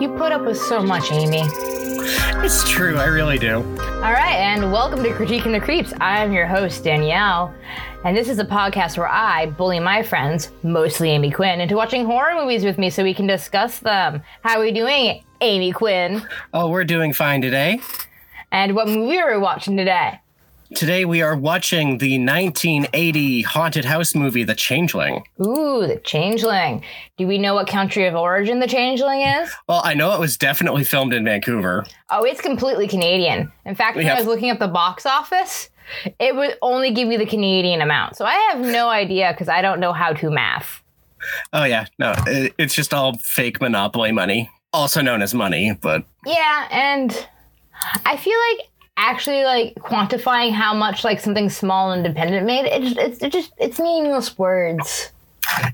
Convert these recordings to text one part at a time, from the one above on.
You put up with so much, Amy. It's true, I really do. All right, and welcome to Critiquing the Creeps. I'm your host, Danielle, and this is a podcast where I bully my friends, mostly Amy Quinn, into watching horror movies with me so we can discuss them. How are we doing, Amy Quinn? Oh, we're doing fine today. And what movie are we watching today? Today we are watching the 1980 haunted house movie, The Changeling. Ooh, The Changeling. Do we know what country of origin The Changeling is? Well, I know it was definitely filmed in Vancouver. Oh, it's completely Canadian. In fact, We when I was looking up the box office, it would only give you the Canadian amount. So I have no idea because I don't know how to math. Oh, yeah, no, it- it's just all fake Monopoly money, also known as money, but Yeah, and I feel like actually like quantifying how much like something small and independent made it just, it's it just it's meaningless words.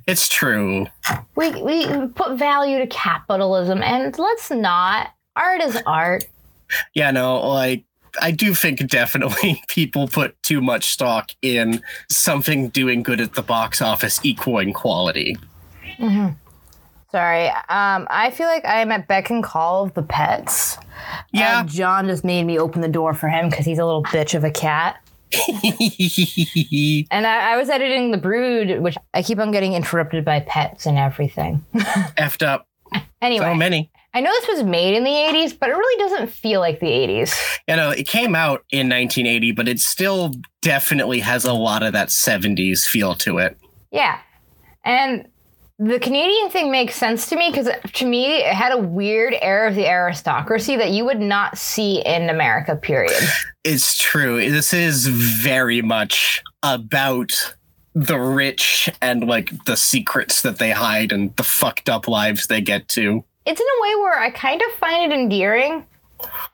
it's true. We we put value to capitalism and let's not. Art is art. Yeah, no, like, I do think definitely people put too much stock in something doing good at the box office equaling quality. Mm-hmm. Sorry. Um, I feel like I am at beck and call of the pets. Yeah. And John just made me open the door for him because he's a little bitch of a cat. And I, I was editing The Brood, which I keep on getting interrupted by pets and everything. Effed up. anyway, So many. I know this was made in the 80s, but it really doesn't feel like the 80s. You know, it came out in 1980, but it still definitely has a lot of that 70s feel to it. Yeah. And the Canadian thing makes sense to me because uh, to me, it had a weird air of the aristocracy that you would not see in America, period. It's true. This is very much about the rich and like the secrets that they hide and the fucked up lives they get to. It's in a way where I kind of find it endearing.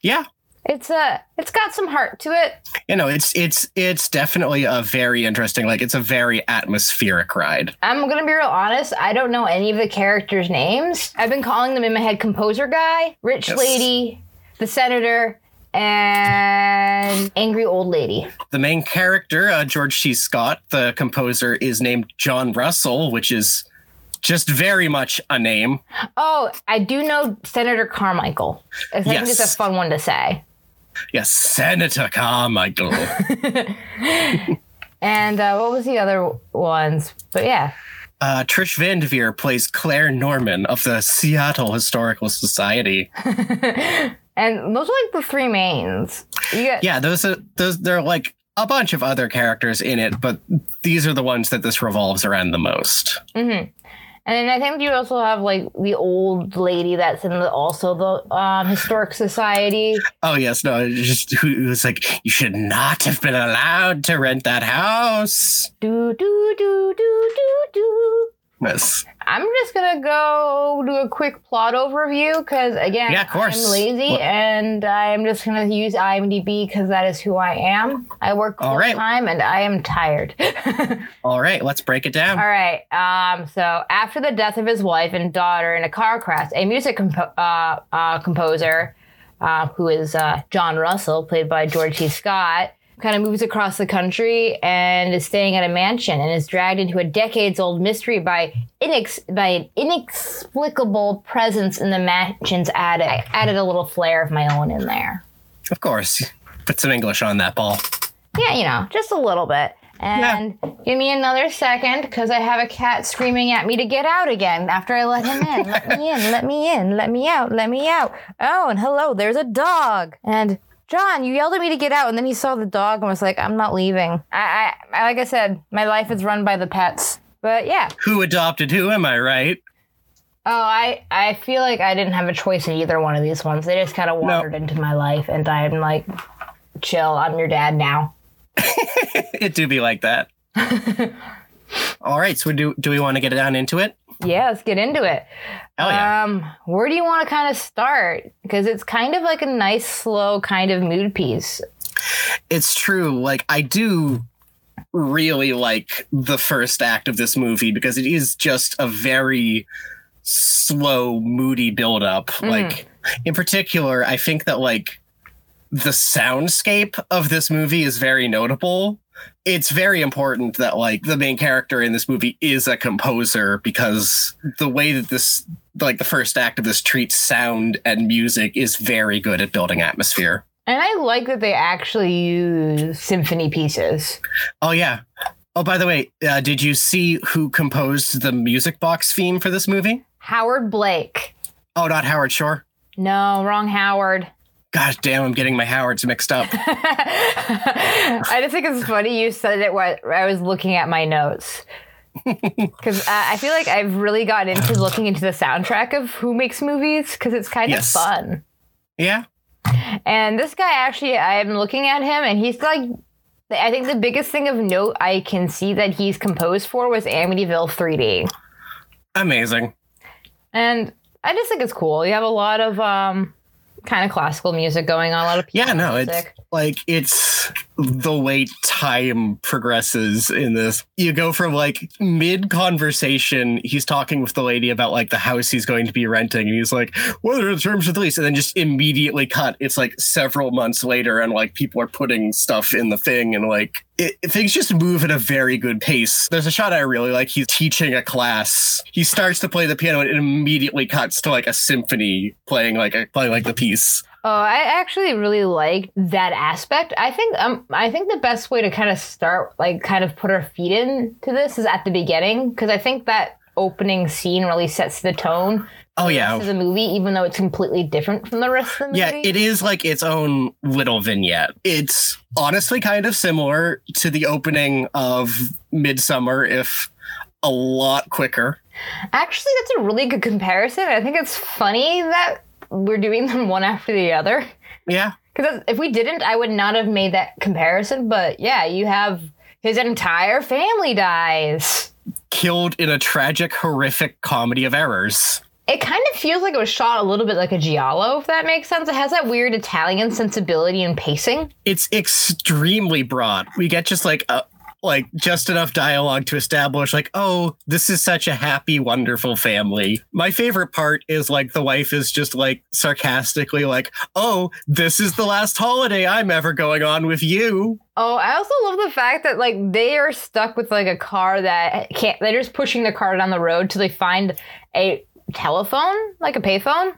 Yeah. It's a, it's got some heart to it. You know, it's it's it's definitely a very interesting like it's a very atmospheric ride. I'm gonna be real honest. I don't know any of the characters' names. I've been calling them in my head composer guy, rich Yes. lady, the senator, and angry old lady. The main character, uh, George C. Scott, the composer, is named John Russell, which is just very much a name. Oh, I do know Senator Carmichael. I think it's a fun one to say. Yes, Senator Carmichael. And uh, what was the other ones? But yeah, Uh, Trish Van Devere plays Claire Norman of the Seattle Historical Society. and those are like the three mains. You got, Yeah, those are those. There are like a bunch of other characters in it, but these are the ones that this revolves around the most. And then I think you also have like the old lady that's in the also the um, historic society. Oh yes, no, it's just who who was like, you should not have been allowed to rent that house. Do do do do do do. Yes, I'm just gonna go do a quick plot overview because again, Yeah, of course. I'm lazy Well- and I'm just gonna use IMDb because that is who I am. I work full All right. time and I am tired. all right, let's break it down. All right. Um, so after the death of his wife and daughter in a car crash, a music compo- uh, uh, composer, uh, who is uh, John Russell, played by George C. Scott, kind of moves across the country and is staying at a mansion and is dragged into a decades-old mystery by inex- by an inexplicable presence in the mansion's attic. I added a little flair of my own in there. Of course, put some English on that ball. Yeah, you know, just a little bit. And give me another second because I have a cat screaming at me to get out again after I let him in. let me in, let me in, let me out, let me out. Oh, and hello, there's a dog. And John, you yelled at me to get out, and then he saw the dog and was like, I'm not leaving. I, I like I said, my life is run by the pets. But yeah. Who adopted who? Am I right? Oh, I, I feel like I didn't have a choice in either one of these ones. They just kind of wandered into my life, and I'm like, chill, I'm your dad now. it do be like that. all right, so do do we want to get down into it? Yeah, let's get into it. Hell yeah. Um, where do you want to kind of start? Because it's kind of like a nice, slow kind of mood piece. it's true. Like I do really like the first act of this movie because it is just a very slow, moody buildup. Like in particular, I think that like the soundscape of this movie is very notable. It's very important that like the main character in this movie is a composer because the way that this like the first act of this treats sound and music is very good at building atmosphere. And I like that they actually use symphony pieces. Oh yeah. Oh, by the way, uh, did you see who composed the music box theme for this movie? Howard Blake. Oh, not Howard Shore. No, wrong Howard. Gosh damn, I'm getting my Howards mixed up. I just think it's funny you said it while I was looking at my notes. Because uh, I feel like I've really gotten into looking into the soundtrack of who makes movies because it's kind Yes. of fun. yeah. And this guy actually, I'm looking at him and he's like, I think the biggest thing of note I can see that he's composed for was Amityville 3D. Amazing. And I just think it's cool. You have a lot of um, kind of classical music going on, a lot of Yeah, no, it's like it's the way time progresses in this. You go from like mid conversation, he's talking with the lady about like the house he's going to be renting, and he's like, What are the terms of the lease? And then just immediately cut. It's like several months later, and like people are putting stuff in the thing, and like it, things just move at a very good pace. There's a shot I really like. He's teaching a class. He starts to play the piano, and it immediately cuts to like a symphony playing like a playing like the piece. Oh, I actually really like that aspect. I think um, I think the best way to kind of start, like, kind of put our feet into this is at the beginning because I think that opening scene really sets the tone Oh for yeah, the movie, even though it's completely different from the rest of the movie. Yeah, it is like its own little vignette. It's honestly kind of similar to the opening of Midsommar, if a lot quicker. Actually, that's a really good comparison. I think it's funny that we're doing them one after the other. Yeah. Because if we didn't, I would not have made that comparison. But yeah, you have his entire family dies. Killed in a tragic, horrific comedy of errors. It kind of feels like it was shot a little bit like a giallo, if that makes sense. It has that weird Italian sensibility and pacing. It's extremely broad. We get just like a like just enough dialogue to establish like oh this is such a happy wonderful family my favorite part is like the wife is just like sarcastically like oh this is the last holiday i'm ever going on with you Oh, I also love the fact that like they are stuck with like a car that can't. They're just pushing the car down the road till they find a telephone, like a payphone.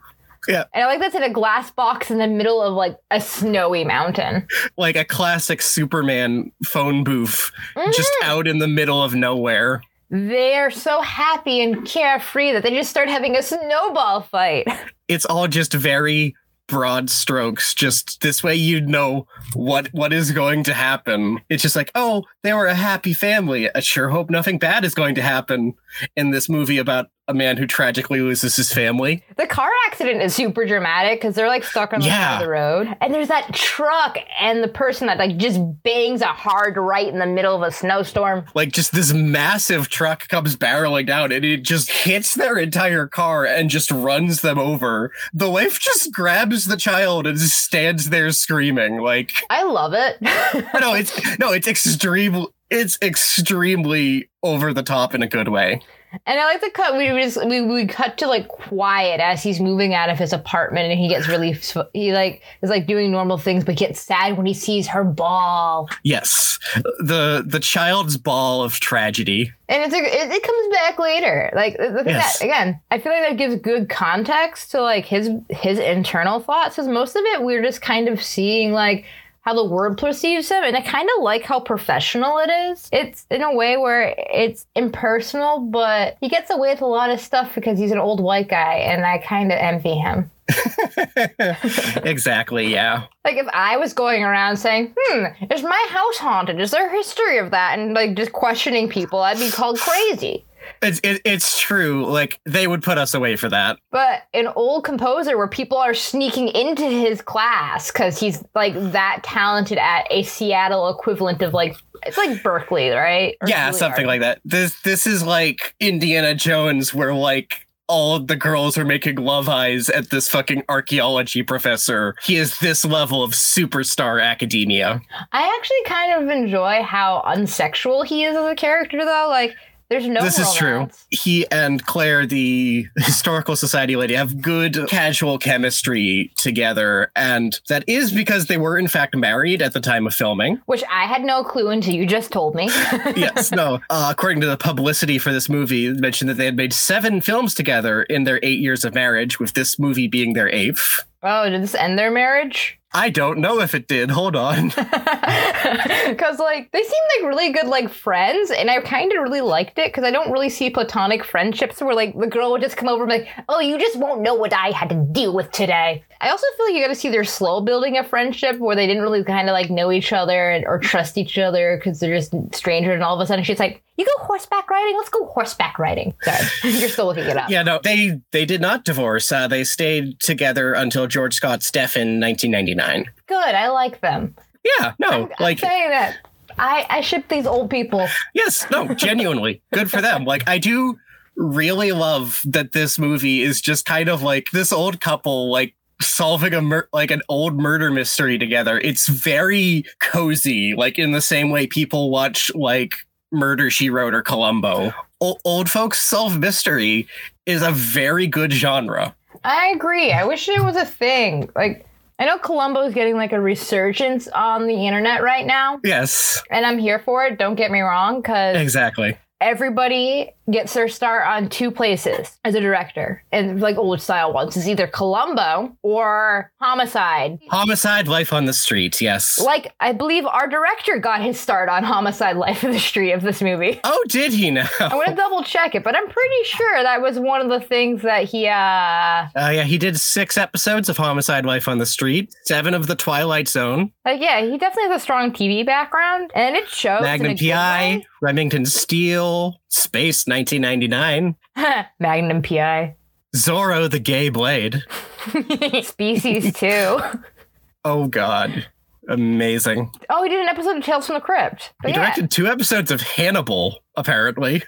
Yeah. And I like that's in a glass box in the middle of like a snowy mountain. like a classic Superman phone booth just mm-hmm. out in the middle of nowhere. They are so happy and carefree that they just start having a snowball fight. It's all just very broad strokes. Just this way you know what what is going to happen. It's just like, oh, they were a happy family. I sure hope nothing bad is going to happen in this movie about a man who tragically loses his family. The car accident is super dramatic because they're like stuck on the side of the road. And there's that truck and the person that like just bangs a hard right in the middle of a snowstorm. Like just this massive truck comes barreling down and it just hits their entire car and just runs them over. The wife just grabs the child and just stands there screaming. Like I love it. no, it's no, it's extreme. It's extremely over the top in a good way. And I like the cut. We just we, we cut to like quiet as he's moving out of his apartment, and he gets really he like is like doing normal things, but gets sad when he sees her ball. Yes, the the child's ball of tragedy. And it's a, it, it comes back later. Like Yes. that again, I feel like that gives good context to like his his internal thoughts. Because most of it we're just kind of seeing like how the world perceives him, and I kind of like how professional it is. It's in a way where it's impersonal, but he gets away with a lot of stuff because he's an old white guy, and I kind of envy him. exactly. Yeah. Like if I was going around saying, "Hmm, is my house haunted? Is there a history of that?" and like just questioning people, I'd be called crazy. It's it, it's true. Like they would put us away for that. But an old composer where people are sneaking into his class because he's like that talented at a Seattle equivalent of like it's like Berkeley, right? Or yeah, Juilliard. something like that. This this is like Indiana Jones, where like all of the girls are making love eyes at this fucking archaeology professor. He is this level of superstar academia. I actually kind of enjoy how unsexual he is as a character, though. Like, There's no this is true. He and Claire, the historical society lady, have good casual chemistry together. And that is because they were, in fact, married at the time of filming. Which I had no clue until you just told me. yes, no. Uh, according to the publicity for this movie, it mentioned that they had made seven films together in their eight years of marriage, with this movie being their eighth. oh, did this end their marriage? I don't know if it did. Hold on. Because like they seem like really good like friends, and I kind of really liked it because I don't really see platonic friendships where like the girl would just come over and be like, "Oh, you just won't know what I had to deal with today." I also feel like you got to see their slow building a friendship where they didn't really kind of like know each other and, or trust each other because they're just strangers, and all of a sudden she's like, "You go horseback riding? Let's go horseback riding." Sorry, you're still looking it up. Yeah, no, they they did not divorce. Uh, they stayed together until George Scott's death in 1999. Good, I like them. Yeah, no, like I'm saying that. I, I ship these old people. yes, no, genuinely good for them. Like I do really love that this movie is just kind of like this old couple like solving a mur- like an old murder mystery together. It's very cozy, like in the same way people watch like Murder She Wrote or Columbo. O- old folks solve mystery is a very good genre. I agree. I wish it was a thing. Like, I know Columbo's getting like a resurgence on the internet right now, Yes, and I'm here for it. Don't get me wrong, because exactly. everybody gets their start on two places as a director, and like old style ones is either Columbo or Homicide. Homicide, Life on the Street. Yes. Like, I believe our director got his start on Homicide Life on the Street of this movie. Oh, did he now? I want to double check it, but I'm pretty sure that was one of the things that he, uh, Uh, yeah, he did six episodes of Homicide Life on the Street, seven of The Twilight Zone, like, yeah, he definitely has a strong TV background, and it shows. Magnum PI. Remington Steele, Space 1999, Magnum PI. Zorro the Gay Blade. Species 2. Oh, God. Amazing. Oh, he did an episode of Tales from the Crypt. But He yeah. directed two episodes of Hannibal, apparently.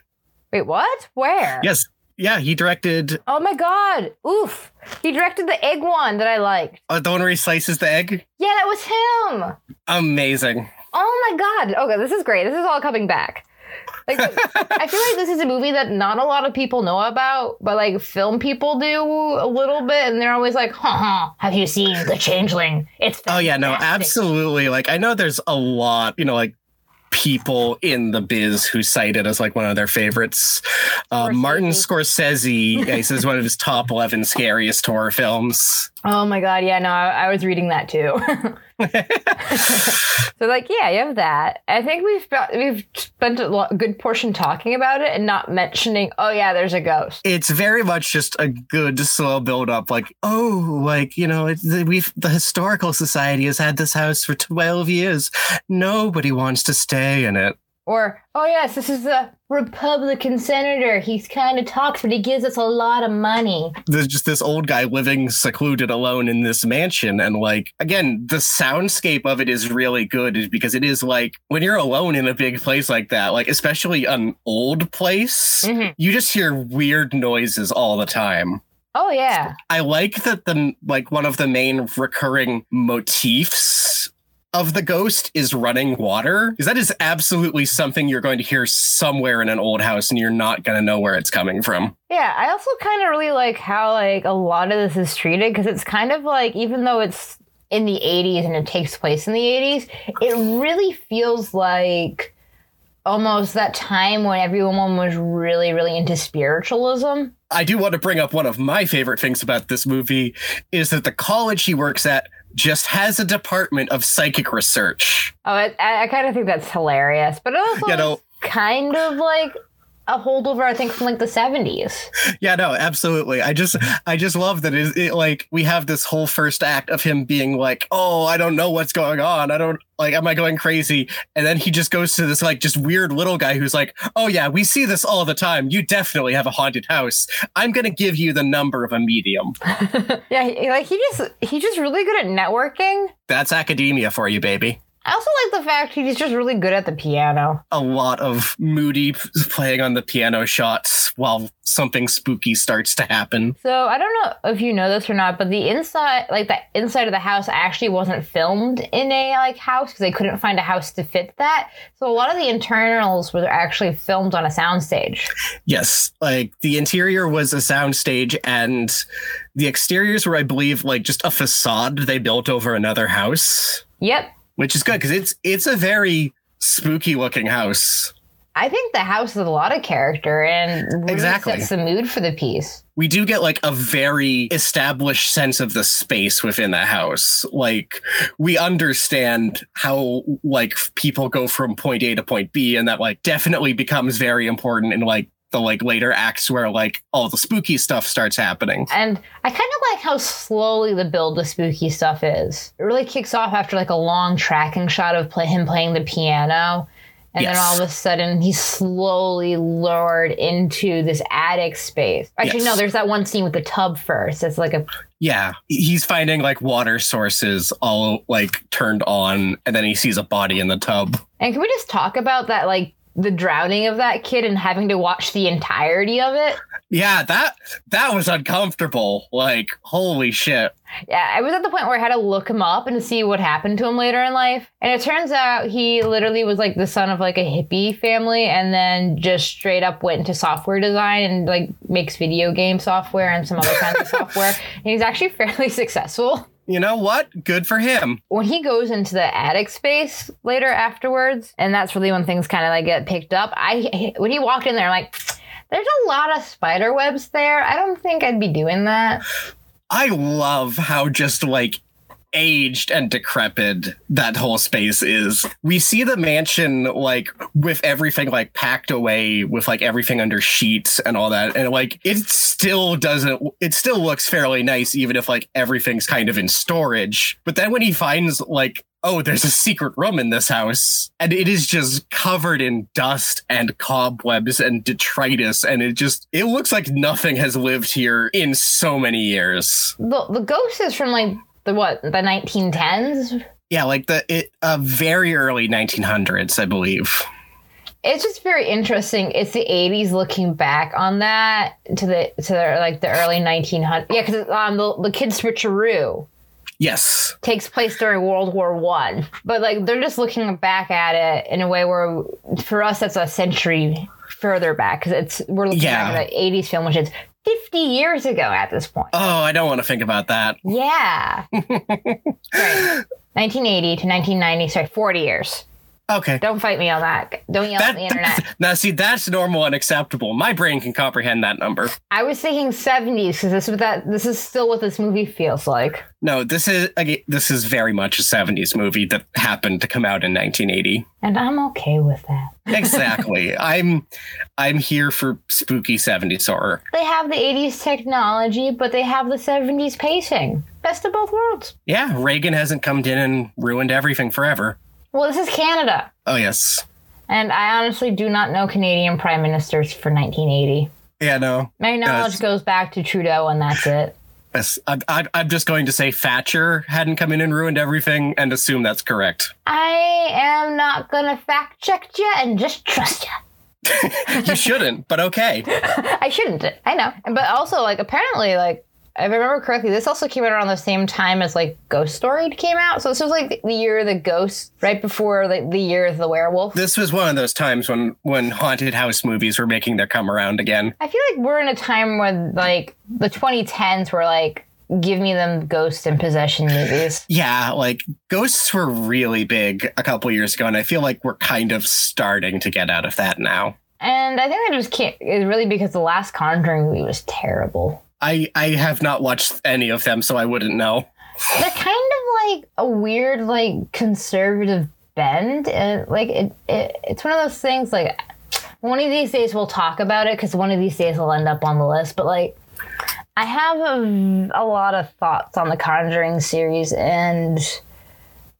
Wait, what? Where? Yes. Yeah, he directed Oh my god. Oof. He directed the egg one that I liked. uh, the one where he slices the egg. Yeah, that was him. Amazing. Oh my god. Okay, this is great. This is all coming back. Like I feel like this is a movie that not a lot of people know about, but like film people do a little bit, and they're always like, "Ha ha, have you seen The Changeling? It's Oh yeah, no, absolutely. Like I know there's a lot, you know, like people in the biz who cite it as like one of their favorites. Uh, Martin Scorsese, yeah, he says one of his top eleven scariest horror films. Oh my god, yeah, no, I, I was reading that too. so like, yeah, you have that. I think we've we've spent a good portion talking about it and not mentioning. Oh yeah, there's a ghost. It's very much just a good slow build up. Like oh, like you know, we've the historical society has had this house for twelve years. Nobody wants to stay in it. Or oh yes, this is a Republican senator. He's kind of talks, but he gives us a lot of money. there's just this old guy living secluded alone in this mansion and like again the soundscape of it is really good because it is like when you're alone in a big place like that like especially an old place Mhm. you just hear weird noises all the time Oh yeah, i like that the like one of the main recurring motifs of the ghost is running water because that is absolutely something you're going to hear somewhere in an old house and you're not going to know where it's coming from yeah. I also kind of really like how like a lot of this is treated because it's kind of like even though it's in the 80s and it takes place in the 80s, it really feels like almost that time when everyone was really, really into spiritualism. I do want to bring up one of my favorite things about this movie is that the college he works at just has a department of psychic research. Oh, I, I kind of think that's hilarious, but it also You know- kind of like a holdover, I think, from like the 70s. Yeah, no, absolutely. I just I just love that it, it like we have this whole first act of him being like, "Oh, I don't know what's going on. I don't like am I going crazy?" And then he just goes to this like just weird little guy who's like, "Oh yeah, we see this all the time. You definitely have a haunted house. I'm going to give you the number of a medium." yeah, he, like he just he's just really good at networking. That's academia for you, baby. I also like the fact he's just really good at the piano. A lot of Moody playing on the piano shots while something spooky starts to happen. So I don't know if you know this or not, but the inside, like the inside of the house, actually wasn't filmed in a like house because they couldn't find a house to fit that. So a lot of the internals were actually filmed on a soundstage. Yes, like the interior was a soundstage and the exteriors were, I believe, like just a facade they built over another house, Yep. Which is good because it's it's a very spooky looking house. I think the house has a lot of character and really Exactly. sets the mood for the piece. We do get like a very established sense of the space within the house. Like we understand how like people go from point A to point B, and that like definitely becomes very important in like the like later acts where like all the spooky stuff starts happening. And I kind of like how slowly the build of spooky stuff is. It really kicks off after like a long tracking shot of play- him playing the piano. And then all of a sudden, he's slowly lured into this attic space. Actually, no, there's that one scene with the tub first. It's like a Yeah, he's finding like water sources all like turned on, and then he sees a body in the tub. And can we just talk about that, like the drowning of that kid and having to watch the entirety of it? Yeah, that that was uncomfortable. Like, holy shit. Yeah, I was at the point where I had to look him up and see what happened to him later in life. And it turns out he literally was like the son of like a hippie family and then just straight up went into software design and like makes video game software and some other kinds of software. And he's actually fairly successful. You know what? Good for him. when he goes into the attic space later afterwards, and that's really when things kind of like get picked up. I when he walked in there, I'm like, there's a lot of spider webs there. I don't think I'd be doing that. I love how just like aged and decrepit that whole space is. We see the mansion like with everything like packed away with like everything under sheets and all that and like it still doesn't it still looks fairly nice even if like everything's kind of in storage. But then when he finds like oh there's a secret room in this house and it is just covered in dust and cobwebs and detritus and it just it looks like nothing has lived here in so many years. The the ghost is from like the what the 1910s. Yeah, like the it uh, very early 1900s, I believe. It's just very interesting. It's the 80s looking back on that to the to the, like the early 1900s. Yeah, because um the the kid switcheroo. Yes. takes place during World War One. But like they're just looking back at it in a way where for us that's a century further back because it's we're looking Yeah. at an 80s film which is 50 years ago at this point. Oh, I don't want to think about that. Yeah. right. 1980 to 1990, sorry, 40 years. Okay. Don't fight me on that. Don't yell That, at the internet. now, see, that's normal and acceptable. My brain can comprehend that number. I was thinking 70s because this is what that this is still what this movie feels like. No, this is again, this is very much a 70s movie that happened to come out in 1980. And I'm okay with that. Exactly. I'm I'm here for spooky 70s horror. They have the 80s technology, but they have the 70s pacing. Best of both worlds. Yeah, Reagan hasn't come in and ruined everything forever. Well, this is Canada. Oh yes. And I honestly do not know Canadian prime ministers for 1980. Yeah, no. My knowledge goes back to Trudeau, and that's it. Yes, I, I, I'm just going to say Thatcher hadn't come in and ruined everything and assume that's correct. I am not gonna fact check you and just trust you. You shouldn't, but okay. I shouldn't. I know. But also, like, apparently, like, I remember correctly, this also came out around the same time as like Ghost Story came out. So this was like the year of the ghost, right before like the year of the werewolf. This was one of those times when when haunted house movies were making their come around again. I feel like we're in a time where like the 2010s were like, give me them ghost and possession movies. Yeah, like ghosts were really big a couple years ago, and I feel like we're kind of starting to get out of that now. And I think that just can't, is really because the last Conjuring movie was terrible. I I have not watched any of them, so I wouldn't know. They're kind of like a weird, like conservative bend, and like it, it it's one of those things. Like one of these days we'll talk about it because one of these days will end up on the list. But like, I have a, a lot of thoughts on the Conjuring series, and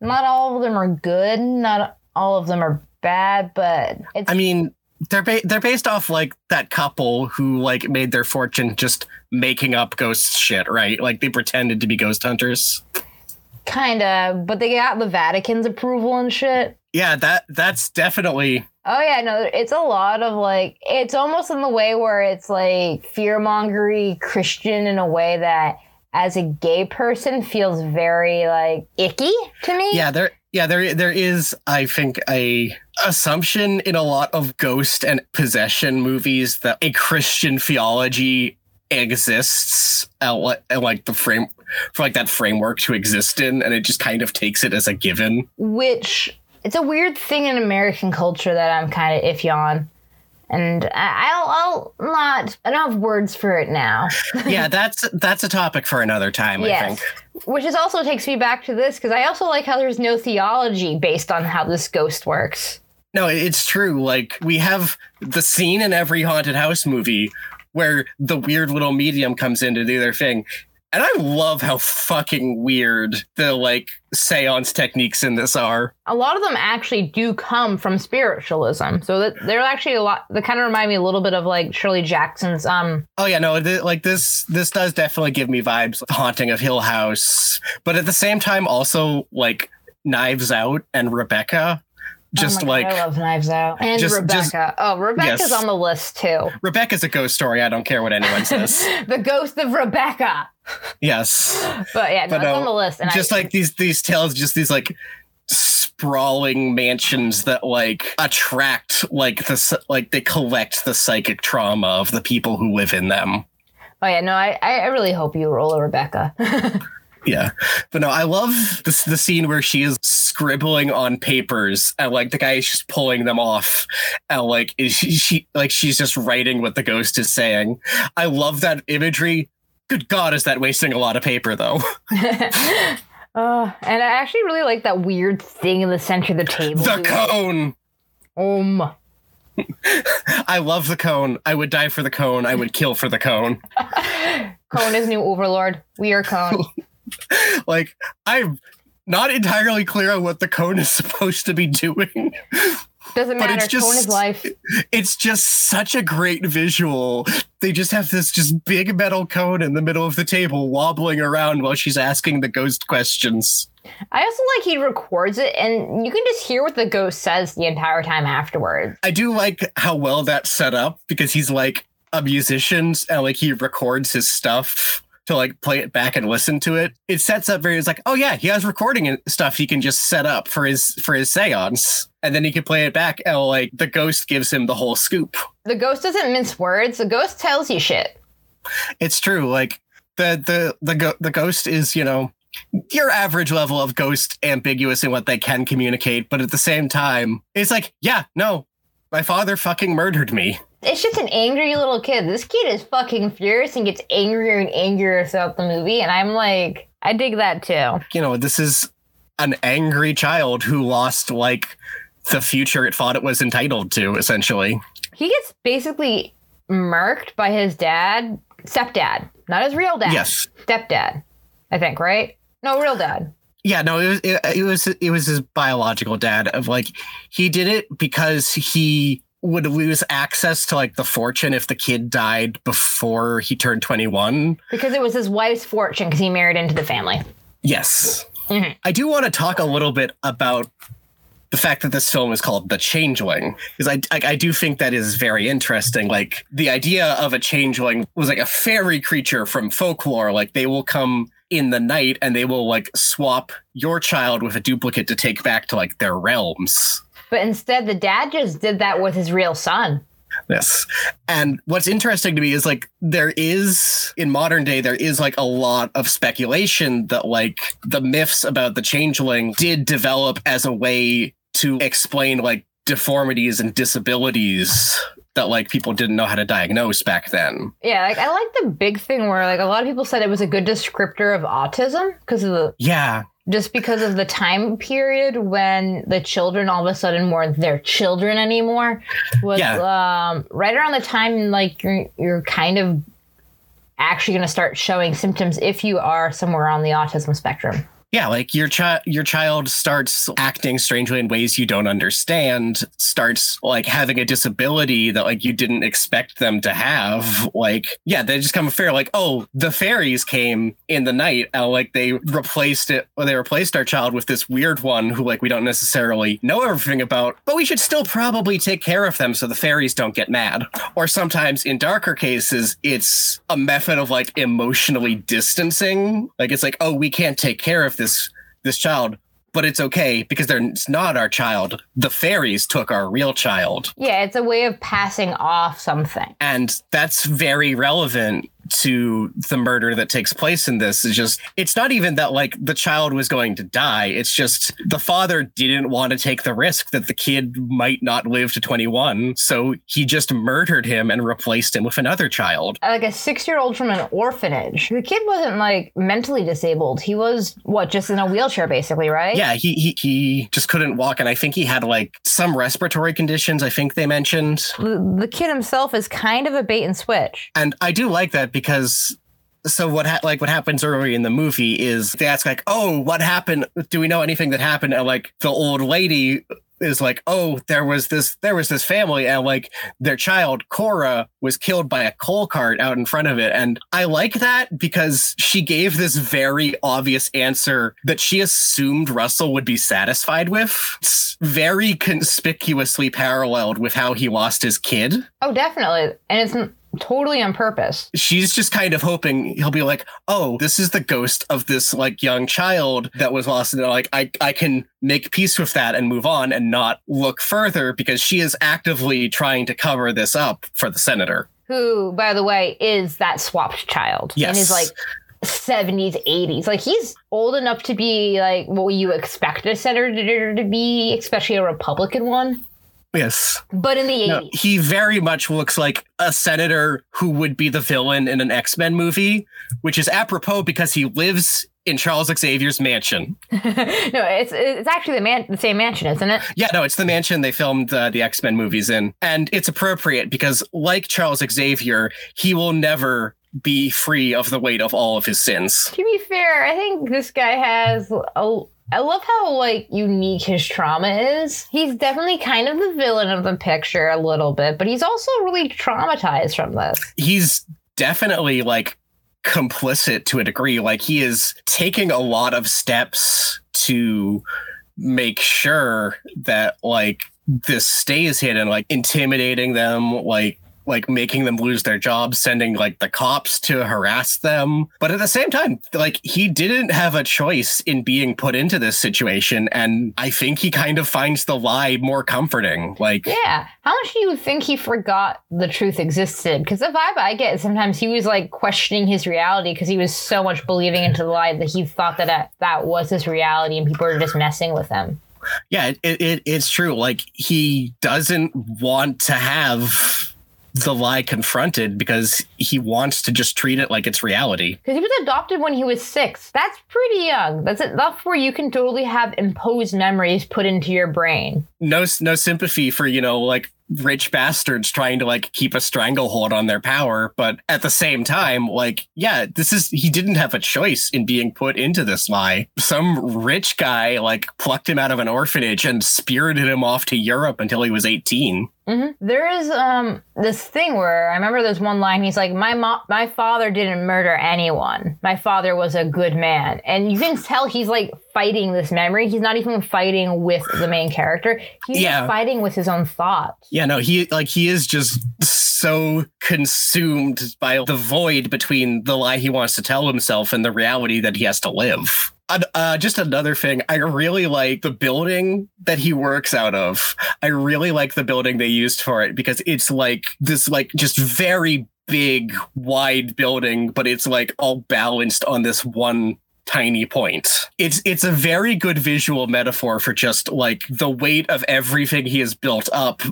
not all of them are good. Not all of them are bad, but it's I mean, they're ba- they're based off like that couple who like made their fortune just making up ghost shit, right? Like they pretended to be ghost hunters. kind of, but they got the Vatican's approval and shit. Yeah, that that's definitely Oh yeah, no, it's a lot of like it's almost in the way where it's like fear mongery Christian in a way that as a gay person feels very like icky to me. yeah there yeah there there is I think a assumption in a lot of ghost and possession movies that a Christian theology exists and li- and, like the frame for like that framework to exist in and it just kind of takes it as a given Which it's a weird thing in American culture that I'm kind of iffy on. And I'll, I'll not, I don't have words for it now. yeah that's that's a topic for another time i think Which is also takes me back to this because I also like how there's no theology based on how this ghost works. No, it's true. Like we have the scene in every haunted house movie where the weird little medium comes in to do their thing. And I love how fucking weird the like seance techniques in this are. a lot of them actually do come from spiritualism. So that they're actually a lot. They kind of remind me a little bit of like Shirley Jackson's. Um, Oh yeah, no, th- like this this does definitely give me vibes of Haunting of Hill House, but at the same time also like Knives Out and Rebecca. Just oh like God, I love Knives Out and Just- Rebecca. just- oh, Rebecca's Yes. on the list too. Rebecca's a ghost story. I don't care what anyone says. the ghost of Rebecca. yes. But yeah, no, But it's no, on the list. And just I, like these these tales just these like sprawling mansions that like attract like the like they collect the psychic trauma of the people who live in them oh yeah, no, I, I really hope you roll a Rebecca. yeah but no i love this the scene where she is scribbling on papers and like the guy is just pulling them off and like is she, she like she's just writing what the ghost is saying i love that imagery good god is that wasting a lot of paper though Uh, and I actually really like that weird thing in the center of the table. the cone Um, I love the cone. I would die for the cone. I would kill for the cone. Cone is new overlord. We are Cone. Like, I'm not entirely clear on what the cone is supposed to be doing. Doesn't But matter. it's just- Cone is life. It's just such a great visual. They just have this just big metal cone in the middle of the table wobbling around while she's asking the ghost questions. I also like he records it, and you can just hear what the ghost says the entire time afterwards. I do like how well that's set up because he's like a musician and like he records his stuff to like play it back and listen to it. It sets up very it's like, oh yeah, he has recording and stuff he can just set up for his for his seance. And then he can play it back and like the ghost gives him the whole scoop. The ghost doesn't mince words. The ghost tells you shit. It's true. Like the the the go- the ghost is, you know, your average level of ghost ambiguous in what they can communicate, but at the same time, it's like, yeah, no, my father fucking murdered me. It's just an angry little kid. This kid is fucking furious and gets angrier and angrier throughout the movie, and I'm like, I dig that too. you know, this is an angry child who lost like the future it thought it was entitled to, essentially. He gets basically murked by his dad, stepdad, not his real dad. Yes. stepdad. I think right. No, real dad. Yeah, no, it was it, it was it was his biological dad of like he did it because he would lose access to like the fortune if the kid died before he turned 21. Because it was his wife's fortune because he married into the family. Yes. Mhm. I do want to talk a little bit about the fact that this film is called The Changeling because I, I I do think that is very interesting. Like the idea of a changeling was like a fairy creature from folklore. Like they will come in the night and they will like swap your child with a duplicate to take back to like their realms. But instead, the dad just did that with his real son. Yes. And what's interesting to me is like there is in modern day there is like a lot of speculation that like the myths about the changeling did develop as a way to explain like deformities and disabilities that like people didn't know how to diagnose back then. Yeah, like I like the big thing where like a lot of people said it was a good descriptor of autism because of the Yeah. Just because of the time period when the children all of a sudden weren't their children anymore was um, right around the time like you're you're kind of actually going to start showing symptoms if you are somewhere on the autism spectrum. Yeah, like your child your child starts acting strangely in ways you don't understand, starts like having a disability that like you didn't expect them to have. Like, yeah, they just come fair like, oh, the fairies came in the night and like they replaced it or they replaced our child with this weird one who like we don't necessarily know everything about, but we should still probably take care of them so the fairies don't get mad. Or sometimes in darker cases, it's a method of like emotionally distancing. Like it's like, oh, we can't take care of this this child, but it's okay because they're it's not our child. The fairies took our real child. Yeah, it's a way of passing off something. And that's very relevant to the murder that takes place in this is just it's not even that like the child was going to die it's just the father didn't want to take the risk that the kid might not live to 21 so he just murdered him and replaced him with another child Like a six year old from an orphanage. The kid wasn't like mentally disabled. He was, what, just in a wheelchair basically, right? yeah he, he he just couldn't walk and i think he had like some respiratory conditions i think they mentioned The, the kid himself is kind of a bait and switch. and I do like that because so what ha- like what happens early in the movie is they ask like oh what happened? Do we know anything that happened? And like the old lady is like oh there was this there was this family and like their child Cora was killed by a coal cart out in front of it. And I like that because she gave this very obvious answer that she assumed Russell would be satisfied with. It's very conspicuously paralleled with how he lost his kid. Oh, definitely. And it's totally on purpose. she's just kind of hoping he'll be like, "Oh, this is the ghost of this like young child that was lost," and like I I can make peace with that and move on and not look further because she is actively trying to cover this up for the senator. Who, by the way, is that swapped child in Yes. his like 70s, 80s. Like he's old enough to be like what you expect a senator to be, especially a Republican one. Yes, But in the 80s. no, he very much looks like a senator who would be the villain in an X Men movie, which is apropos because he lives in Charles Xavier's mansion. no, it's it's actually the man the same mansion, isn't it? Yeah, no, it's the mansion they filmed uh, the X Men movies in. And it's appropriate because, like Charles Xavier, he will never be free of the weight of all of his sins. To be fair, I think this guy has a. I love how like unique his trauma is. He's definitely kind of the villain of the picture a little bit, but he's also really traumatized from this. He's definitely like complicit to a degree. Like, he is taking a lot of steps to make sure that, like, this stays hidden, like intimidating them, like like making them lose their jobs, sending like the cops to harass them. But at the same time, like he didn't have a choice in being put into this situation. And I think he kind of finds the lie more comforting. Like, Yeah. How much do you think he forgot the truth existed? Because the vibe I get sometimes he was like questioning his reality because he was so much believing into the lie that he thought that that, that was his reality and people were just messing with him. yeah, it, it it's true. Like he doesn't want to have the lie confronted because he wants to just treat it like it's reality. Because he was adopted when he was six. That's pretty young. That's enough where you can totally have imposed memories put into your brain. No no sympathy for, you know, like rich bastards trying to like keep a stranglehold on their power, but at the same time, like yeah, this is he didn't have a choice in being put into this lie. Some rich guy like plucked him out of an orphanage and spirited him off to Europe until he was 18. hmm There is um this thing where I remember there's one line. He's like, "My mo- my father didn't murder anyone. My father was a good man," and you can tell he's like fighting this memory. He's not even fighting with the main character. He's Yeah. fighting with his own thoughts. Yeah, no, he like he is just so consumed by the void between the lie he wants to tell himself and the reality that he has to live. Uh, just another thing, I really like the building that he works out of. I really like the building they used for it because it's like this, like just very big, wide building, but it's like all balanced on this one tiny point. It's it's a very good visual metaphor for just like the weight of everything he has built up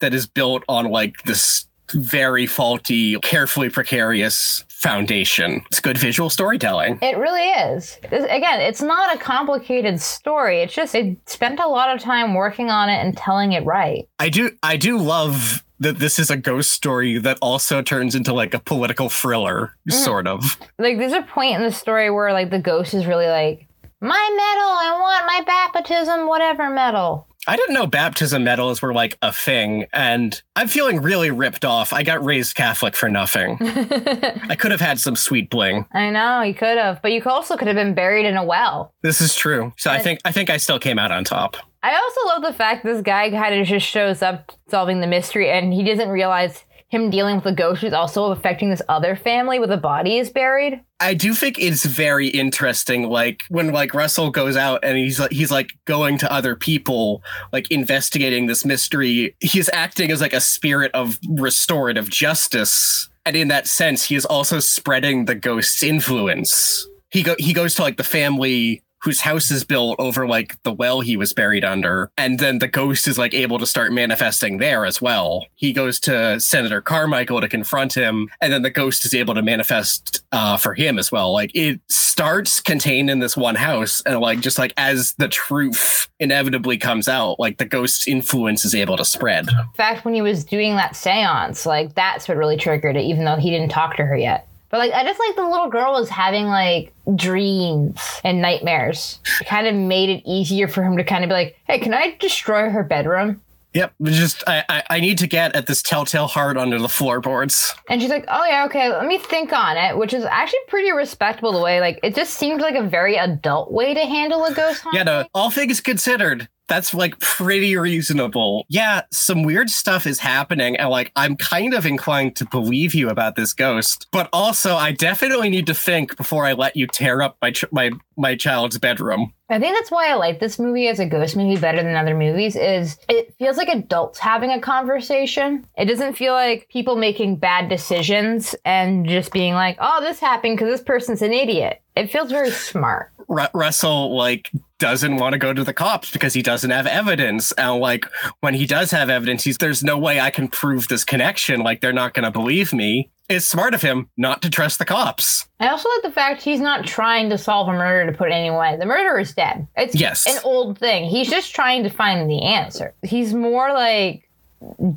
that is built on like this very faulty, carefully precarious foundation. It's good visual storytelling. It really is. This- Again, it's not a complicated story. It's just it spent a lot of time working on it and telling it right. I do I do love that this is a ghost story that also turns into like a political thriller, mm. sort of. Like there's a point in the story where like the ghost is really like My medal, I want my baptism, whatever medal. I didn't know baptism medals were like a thing, and I'm feeling really ripped off. I got raised Catholic for nothing. I could have had some sweet bling. I know, you could have, but you also could have been buried in a well. This is true. So I think I think I still came out on top. I also love the fact this guy kind of just shows up solving the mystery and he doesn't realize him dealing with the ghost is also affecting this other family where the body is buried. I do think it's very interesting, like when like Russell goes out and he's like he's like going to other people, like investigating this mystery. He's acting as like a spirit of restorative justice, and in that sense, he is also spreading the ghost's influence. He go he goes to like the family whose house is built over like the well he was buried under. And then the ghost is like able to start manifesting there as well. He goes to Senator Carmichael to confront him, and then the ghost is able to manifest uh, for him as well. Like it starts contained in this one house, and like just like as the truth inevitably comes out, like the ghost's influence is able to spread. In fact, when he was doing that seance, like that's what really triggered it, even though he didn't talk to her yet. But like, I just like the little girl was having like dreams and nightmares. It kind of made it easier for him to kind of be like, hey, can I destroy her bedroom? Yep, just I, I I need to get at this telltale heart under the floorboards. And she's like, oh yeah, okay, let me think on it, which is actually pretty respectable the way, like, it just seemed like a very adult way to handle a ghost haunting. Yeah, no, all things considered, that's like pretty reasonable. Yeah, some weird stuff is happening, and like I'm kind of inclined to believe you about this ghost, but also I definitely need to think before I let you tear up my ch- my my child's bedroom. I think that's why I like this movie as a ghost movie better than other movies is it feels like adults having a conversation. It doesn't feel like people making bad decisions and just being like, "Oh, this happened because this person's an idiot." It feels very smart. Ru- Russell like doesn't want to go to the cops because he doesn't have evidence, and like when he does have evidence, he's there's no way I can prove this connection. Like they're not going to believe me. It's smart of him not to trust the cops. I also like the fact he's not trying to solve a murder to put it anyway. The murderer is dead. It's Yes. an old thing. He's just trying to find the answer. He's more like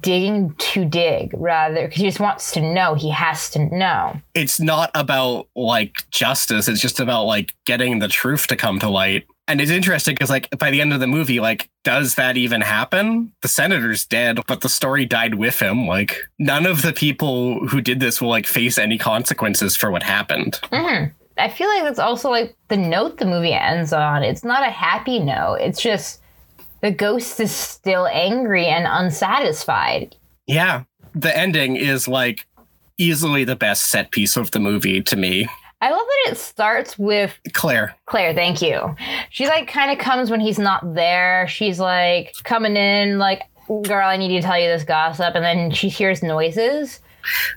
digging to dig rather because he just wants to know. He has to know. it's not about like justice it's just about like getting the truth to come to light and it's interesting because like by the end of the movie like does that even happen the senator's dead but the story died with him like none of the people who did this will like face any consequences for what happened hmm I feel like that's also like the note the movie ends on. It's not a happy note. It's just the ghost is still angry and unsatisfied. yeah the ending is like easily the best set piece of the movie to me I love that it starts with claire Claire, thank you. She like kind of comes when he's not there. She's like coming in, like, girl, I need you to tell you this gossip. And then she hears noises.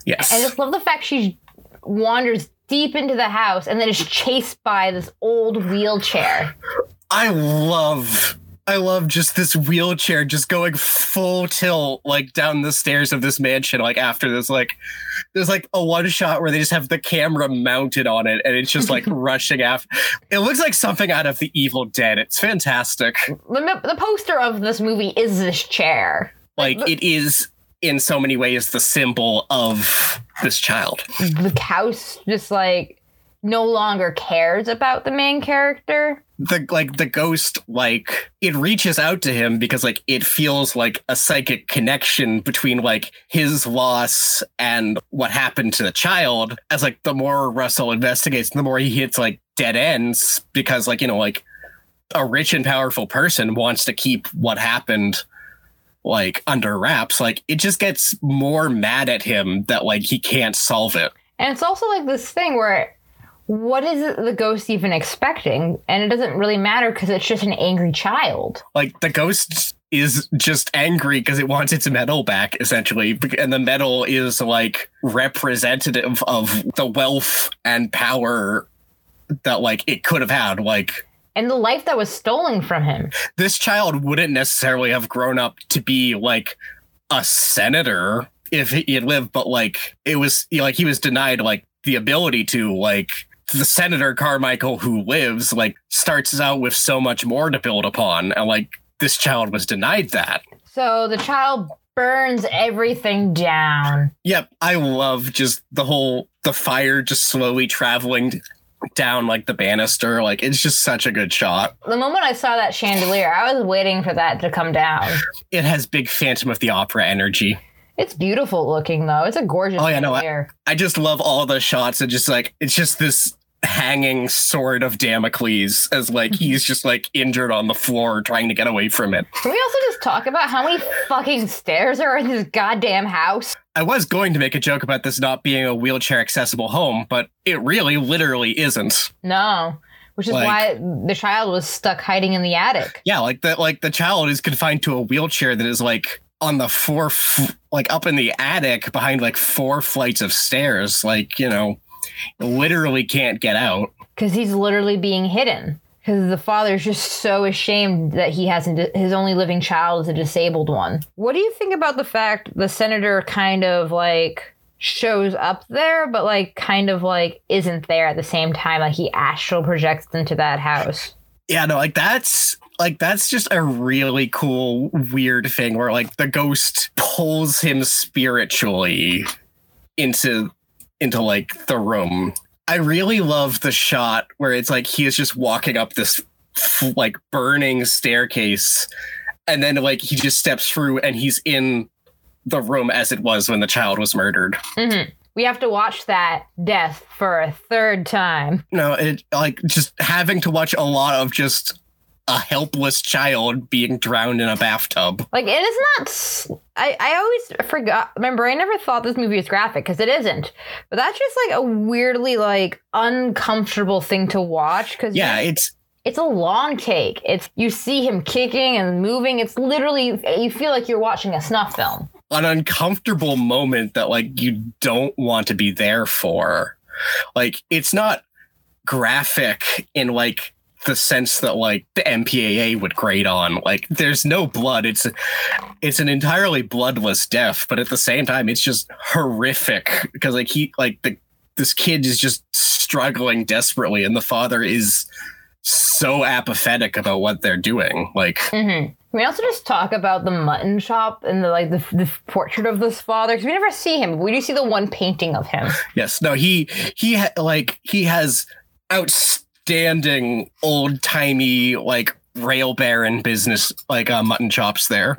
yes And I just love the fact she wanders deep into the house and then is chased by this old wheelchair. I love I love just this wheelchair just going full tilt like down the stairs of this mansion like after this like there's like a one shot where they just have the camera mounted on it and it's just like rushing after it looks like something out of the evil dead it's fantastic The, the poster of this movie is this chair. like it is in so many ways the symbol of this child The house just like no longer cares about the main character. The like the ghost like it reaches out to him because like it feels like a psychic connection between like his loss and what happened to the child as like the more russell investigates the more he hits like dead ends because like you know like a rich and powerful person wants to keep what happened like under wraps like it just gets more mad at him that like he can't solve it. And it's also like this thing where what is the ghost even expecting? And it doesn't really matter because it's just an angry child. like the ghost is just angry because it wants its medal back essentially and the medal is like representative of the wealth and power that like it could have had like And the life that was stolen from him. this child wouldn't necessarily have grown up to be like a senator if he had lived but like it was you know, like he was denied like the ability to like the senator carmichael who lives like starts out with so much more to build upon and like this child was denied that So the child burns everything down. Yep, I love just the whole the fire just slowly traveling down like the banister. Like it's just such a good shot. The moment I saw that chandelier, I was waiting for that to come down. It has big Phantom of the Opera energy. It's beautiful looking though. It's a gorgeous Oh, yeah, no, I- I just love all the shots and just like it's just this hanging sword of Damocles as like mm-hmm. he's just like injured on the floor trying to get away from it. Can we also just talk about how many fucking stairs are in this goddamn house? I was going to make a joke about this not being a wheelchair accessible home, but it really literally isn't. No. Which is Like- why the child was stuck hiding in the attic. Yeah, like that like the child is confined to a wheelchair that is like on the four f- like up in the attic behind like four flights of stairs like, you know, literally can't get out. Because he's literally being hidden. Because the father's just so ashamed that he hasn't, his only living child is a disabled one. What do you think about the fact the senator kind of like shows up there, but like kind of like isn't there at the same time? Like he astral projects into that house. Yeah, no, like that's like that's just a really cool weird thing where like the ghost pulls him spiritually into into like the room. I really love the shot where it's like he is just walking up this like burning staircase and then like he just steps through and he's in the room as it was when the child was murdered. hmm We have to watch that death for a third time. No, it like just having to watch a lot of just a helpless child being drowned in a bathtub. Like it is not. I I always forgot. Remember, I never thought this movie was graphic because it isn't. But that's just like a weirdly like uncomfortable thing to watch because Yeah, it's it's a long take. It's you see him kicking and moving. It's literally you feel like you're watching a snuff film. an uncomfortable moment that like you don't want to be there for. Like it's not graphic in like the sense that like the MPAA would grade on. Like there's no blood. It's it's an entirely bloodless death, but at the same time it's just horrific because like he like the this kid is just struggling desperately and the father is so apathetic about what they're doing. Like mm-hmm. We also just talk about the mutton shop and the like the, the portrait of this father because we never see him. but We do see the one painting of him. Yes, no, he he ha- like he has outstanding old timey like rail baron business like uh, mutton chops there.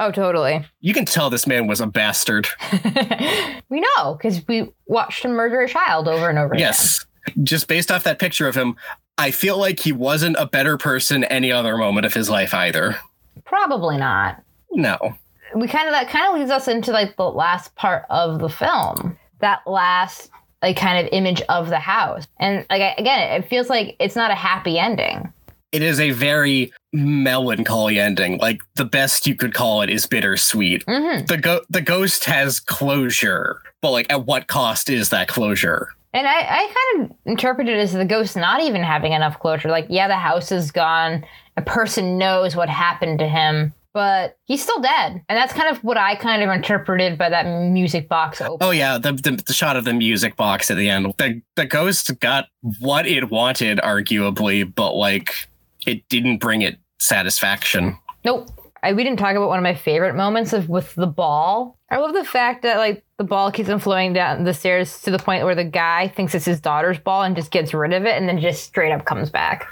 Oh, totally. You can tell this man was a bastard. we know because we watched him murder a child over and over again. Yes, just based off that picture of him, I feel like he wasn't a better person any other moment of his life either. Probably not. No, We kind of that kind of leads us into like the last part of the film. That last like kind of image of the house, and like I- again, it feels like it's not a happy ending. it is a very melancholy ending. Like the best you could call it is bittersweet. hmm The go- the ghost has closure, but like at what cost is that closure? And I, I kind of interpret it as the ghost not even having enough closure. Like, yeah, the house is gone. A person knows what happened to him, but he's still dead. And that's kind of what I kind of interpreted by that music box open. Oh yeah, the, the the shot of the music box at the end. The the ghost got what it wanted, arguably, but like it didn't bring it satisfaction. Nope. I, we didn't talk about one of my favorite moments of with the ball. I love the fact that like the ball keeps on flowing down the stairs to the point where the guy thinks it's his daughter's ball and just gets rid of it and then just straight up comes back.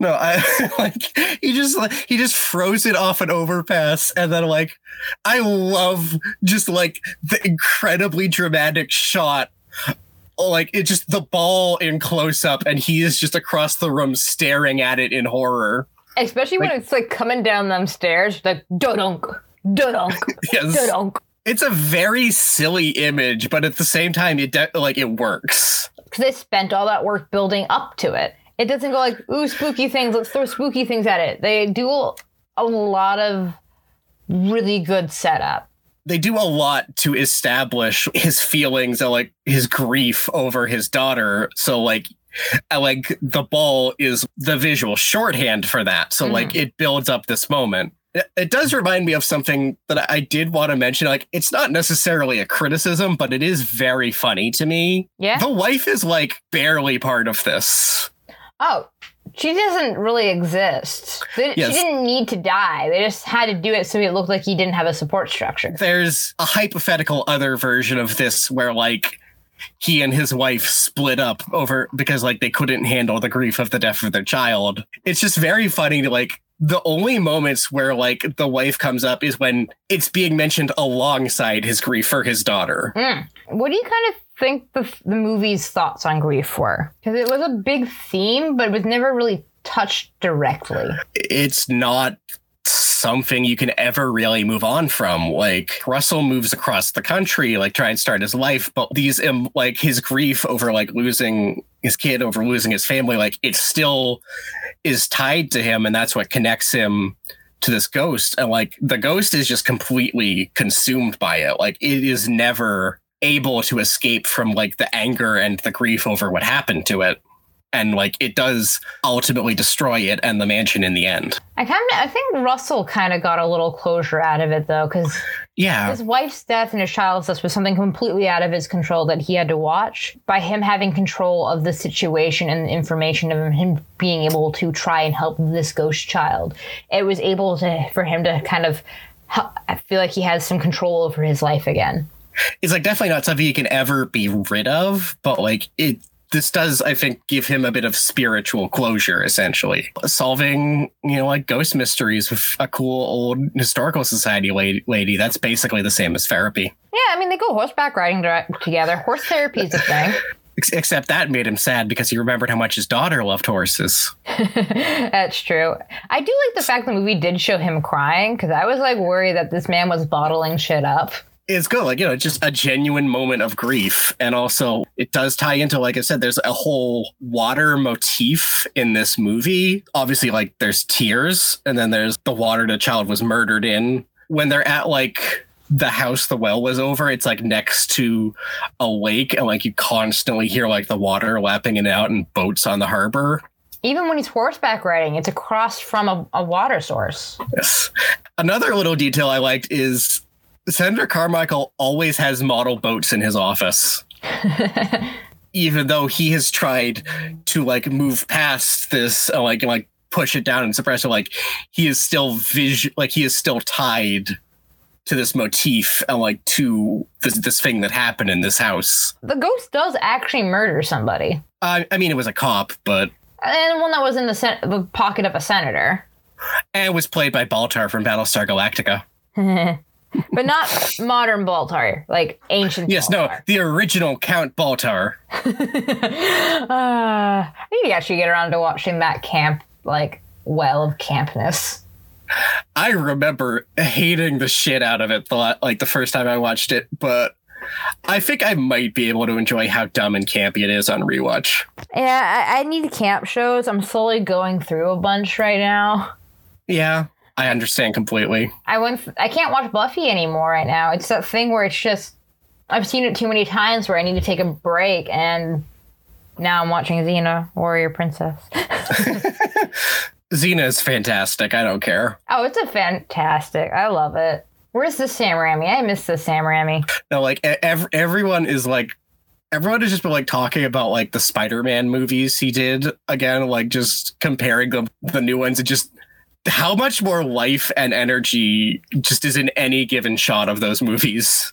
No, I like he just like he just froze it off an overpass, and then like I love just like the incredibly dramatic shot. Like it just the ball in close up, and he is just across the room staring at it in horror. Especially when it's like coming down them stairs, like dodunk, dodunk, Yes. dodunk. it's a very silly image, but at the same time, it de- like it works. because they spent all that work building up to it. It doesn't go like, ooh, spooky things, let's throw spooky things at it. They do a lot of really good setup. They do a lot to establish his feelings and like his grief over his daughter. So like, like the ball is the visual shorthand for that. So mm-hmm. like, it builds up this moment. It, does remind me of something that I did want to mention. Like, it's not necessarily a criticism, but it is very funny to me. Yeah. The wife is like barely part of this. Oh, she doesn't really exist. They, Yes. She didn't need to die. They just had to do it so it looked like he didn't have a support structure. there's a hypothetical other version of this where like he and his wife split up over because like they couldn't handle the grief of the death of their child. It's just very funny to like the only moments where like the wife comes up is when it's being mentioned alongside his grief for his daughter. Mm. What do you kind of think the, the movie's thoughts on grief were? Because it was a big theme, but it was never really touched directly. It's not something you can ever really move on from. Like Russell moves across the country, like try and start his life, but these um, like his grief over like losing his kid, over losing his family, like it still is tied to him, and that's what connects him to this ghost. And like the ghost is just completely consumed by it. Like it is never able to escape from like the anger and the grief over what happened to it and like it does ultimately destroy it and the mansion in the end. I kind of, I think Russell kind of got a little closure out of it though, because yeah, his wife's death and his child's death was something completely out of his control that he had to watch. By him having control of the situation and the information of him being able to try and help this ghost child, it was able to for him to kind of. I feel like he has some control over his life again. It's like definitely not something you can ever be rid of, but like it this does, I think, give him a bit of spiritual closure, essentially. Solving, you know, like ghost mysteries with a cool old historical society lady, that's basically the same as therapy. Yeah, I mean, they go horseback riding together. Horse therapy is a thing. Except that made him sad because he remembered how much his daughter loved horses. That's true. I do like the fact the movie did show him crying because I was like worried that this man was bottling shit up it's good like you know just a genuine moment of grief and also it does tie into like i said there's a whole water motif in this movie obviously like there's tears and then there's the water the child was murdered in when they're at like the house the well was over it's like next to a lake and like you constantly hear like the water lapping in and out and boats on the harbor even when he's horseback riding, it's across from a, a water source. Yes. Another little detail I liked is Senator Carmichael always has model boats in his office. Even though he has tried to like move past this, uh, like like push it down and suppress it, like he is still vision, like he is still tied to this motif and like to this this thing that happened in this house. The ghost does actually murder somebody. Uh, I mean, it was a cop, but and one that was in the, sen- the pocket of a senator, and was played by Baltar from Battlestar Galactica but not modern Baltar, like ancient. Yes, Baltar. no, the original Count Baltar. uh, I need to actually get around to watching that camp, like well of campness. I remember hating the shit out of it the like the first time I watched it, but I think I might be able to enjoy how dumb and campy it is on rewatch. Yeah, I, I need camp shows. I'm slowly going through a bunch right now. Yeah, I understand completely. I went. I can't watch Buffy anymore right now. It's that thing where it's just I've seen it too many times where I need to take a break, and now I'm watching Xena, Warrior Princess. Xena is fantastic. I don't care. Oh, it's a fantastic. I love it. Where's the Sam Raimi? I miss the Sam Raimi. No, like ev- everyone is like everyone has just been like talking about like the Spider-Man movies he did again, like just comparing them the new ones and just how much more life and energy just is in any given shot of those movies.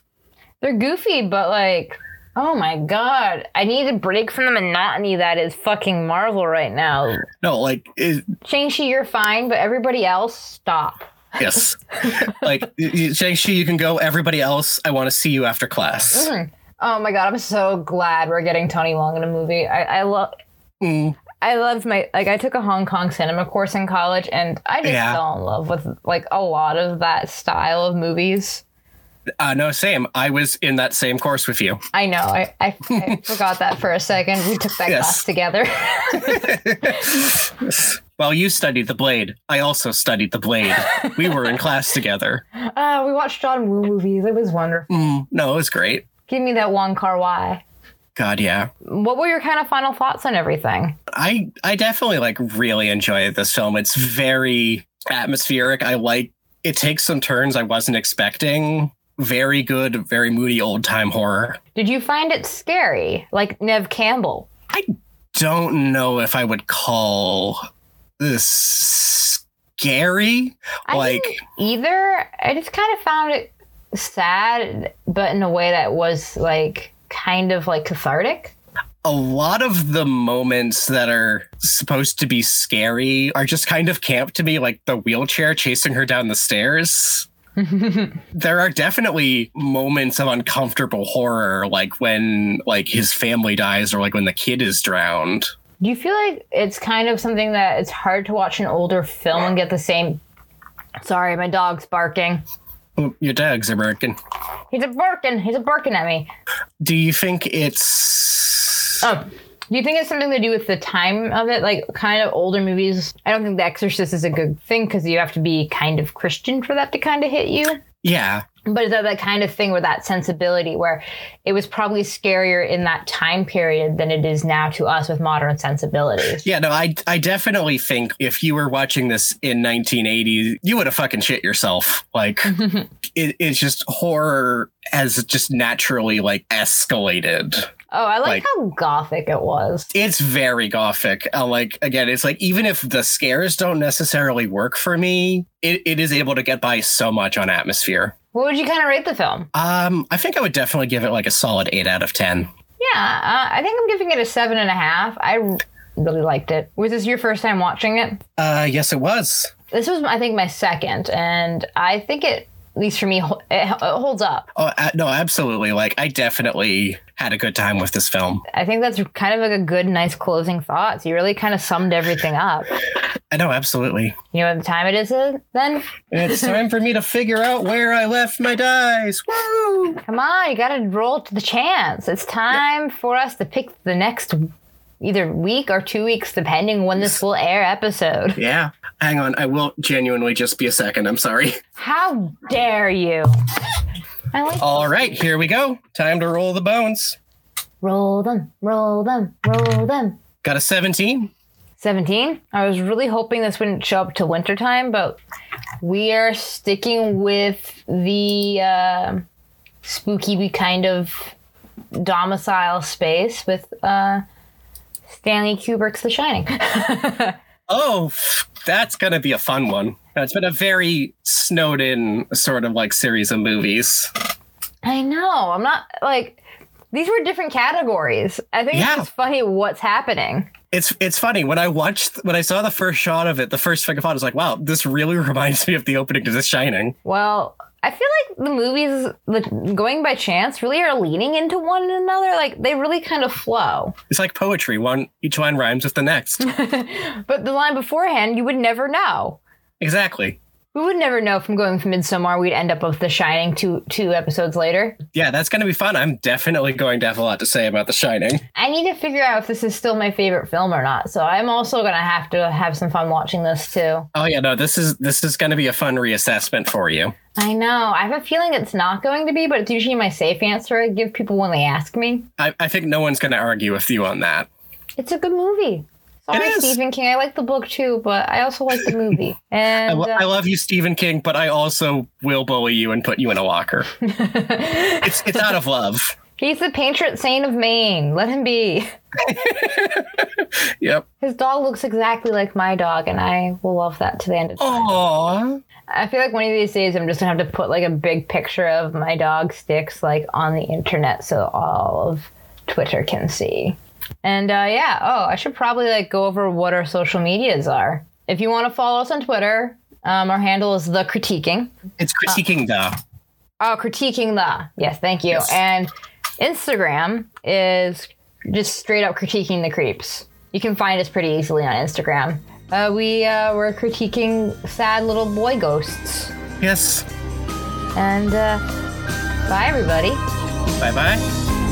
They're goofy, but like, oh my god, I need a break from the monotony that is fucking Marvel right now. No, like, it, Shang-Chi, you're fine, but everybody else, stop. Yes. like, Shang-Chi, you can go. Everybody else, I want to see you after class. Mm. Oh my god, I'm so glad we're getting Tony Leung in a movie. I, I love. Mm. I loved my like I took a Hong Kong cinema course in college and I just yeah. fell in love with like a lot of that style of movies. Uh, no, same. I was in that same course with you. I know. I, I, I forgot that for a second. We took that yes. class together. Well, you studied the blade. I also studied the blade. We were in class together. Uh, we watched John Woo movies. It was wonderful. Mm, no, it was great. Give me that Wong Kar Wai. God, yeah. What were your kind of final thoughts on everything? I I definitely like really enjoyed this film. It's very atmospheric. I like it takes some turns I wasn't expecting. Very good, very moody old time horror. Did you find it scary? Like Neve Campbell? I don't know if I would call this scary. I like either. I just kind of found it sad, but in a way that was like kind of like cathartic. a lot of the moments that are supposed to be scary are just kind of camp to me, like the wheelchair chasing her down the stairs. there are definitely moments of uncomfortable horror, like when like his family dies or like when the kid is drowned. Do you feel like it's kind of something that it's hard to watch an older film and get the same? Sorry, my dog's barking. Oh, Your dogs are barking. He's a barking. He's a barking at me. Do you think it's Oh, do you think it's something to do with the time of it? Like, kind of older movies. I don't think The Exorcist is a good thing because you have to be kind of Christian for that to kind of hit you. yeah? But is that that kind of thing where that sensibility, where it was probably scarier in that time period than it is now to us with modern sensibilities? Yeah, no, I I definitely think if you were watching this in 1980, you would have fucking shit yourself. Like it, it's just horror has just naturally like escalated. Oh, I like, Like- how gothic it was. It's very gothic. Uh, like again, it's like even if the scares don't necessarily work for me, it, it is able to get by so much on atmosphere. What would you kind of rate the film? Um, I think I would definitely give it like a solid eight out of ten. Yeah, uh, I think I'm giving it a seven and a half. I really liked it. Was this your first time watching it? Uh, yes, it was. This was, I think, my second, and I think it, at least for me, it, holds up. Oh no, absolutely. Like I definitely had a good time with this film. I think that's kind of like a good, nice closing thoughts. You really kind of summed everything up. I know, absolutely. You know what the time it is then? It's time for me to figure out where I left my dice. Woo! Come on, you gotta roll to the chance. It's time for us to pick the next either week or two weeks, depending when this will air episode. Yeah. Hang on, I will genuinely just be a second. I'm sorry. How dare you? I like All right, here we go. Time to roll the bones. roll them, roll them, roll them. Got a 17. 17. I was really hoping this wouldn't show up to wintertime, but we are sticking with the uh, spooky kind of domicile space with uh, Stanley Kubrick's The Shining. Oh, that's going to be a fun one. It's been a very snowed in sort of like series of movies. I know. I'm not like these were different categories. I think Yeah. it's just funny what's happening. It's it's funny when I watched when I saw the first shot of it, the first thing I thought was like, wow, this really reminds me of the opening to The Shining. Well, I feel like the movies, the, going by chance, really are leaning into one another. Like they really kind of flow. It's like poetry. One each line rhymes with the next. But the line beforehand, you would never know. exactly. We would never know from going from Midsommar, we'd end up with The Shining two two episodes later. Yeah, that's going to be fun. I'm definitely going to have a lot to say about The Shining. I need to figure out if this is still my favorite film or not. So I'm also gonna have to have some fun watching this too. Oh yeah, no, this is this is going to be a fun reassessment for you. I know. I have a feeling it's not going to be, but it's usually my safe answer I give people when they ask me. I, I think no one's going to argue with you on that. It's a good movie. Sorry. Stephen King. I like the book too, but I also like the movie. And I, lo- uh, I love you, Stephen King, but I also will bully you and put you in a locker. it's it's out of love. he's the patron saint of Maine. Let him be. Yep. His dog looks exactly like my dog, and I will love that to the end of time. Aww. I feel like one of these days I'm just gonna have to put like a big picture of my dog sticks like on the internet so all of Twitter can see. And uh, yeah, oh, I should probably like go over what our social medias are. If you want to follow us on Twitter, um, our handle is the critiquing. It's critiquing the. Oh, critiquing the. Yes, thank you. Yes. And Instagram is just straight up critiquing the creeps. You can find us pretty easily on Instagram. Uh, we uh, were critiquing sad little boy ghosts. Yes. And uh, bye, everybody. Bye bye.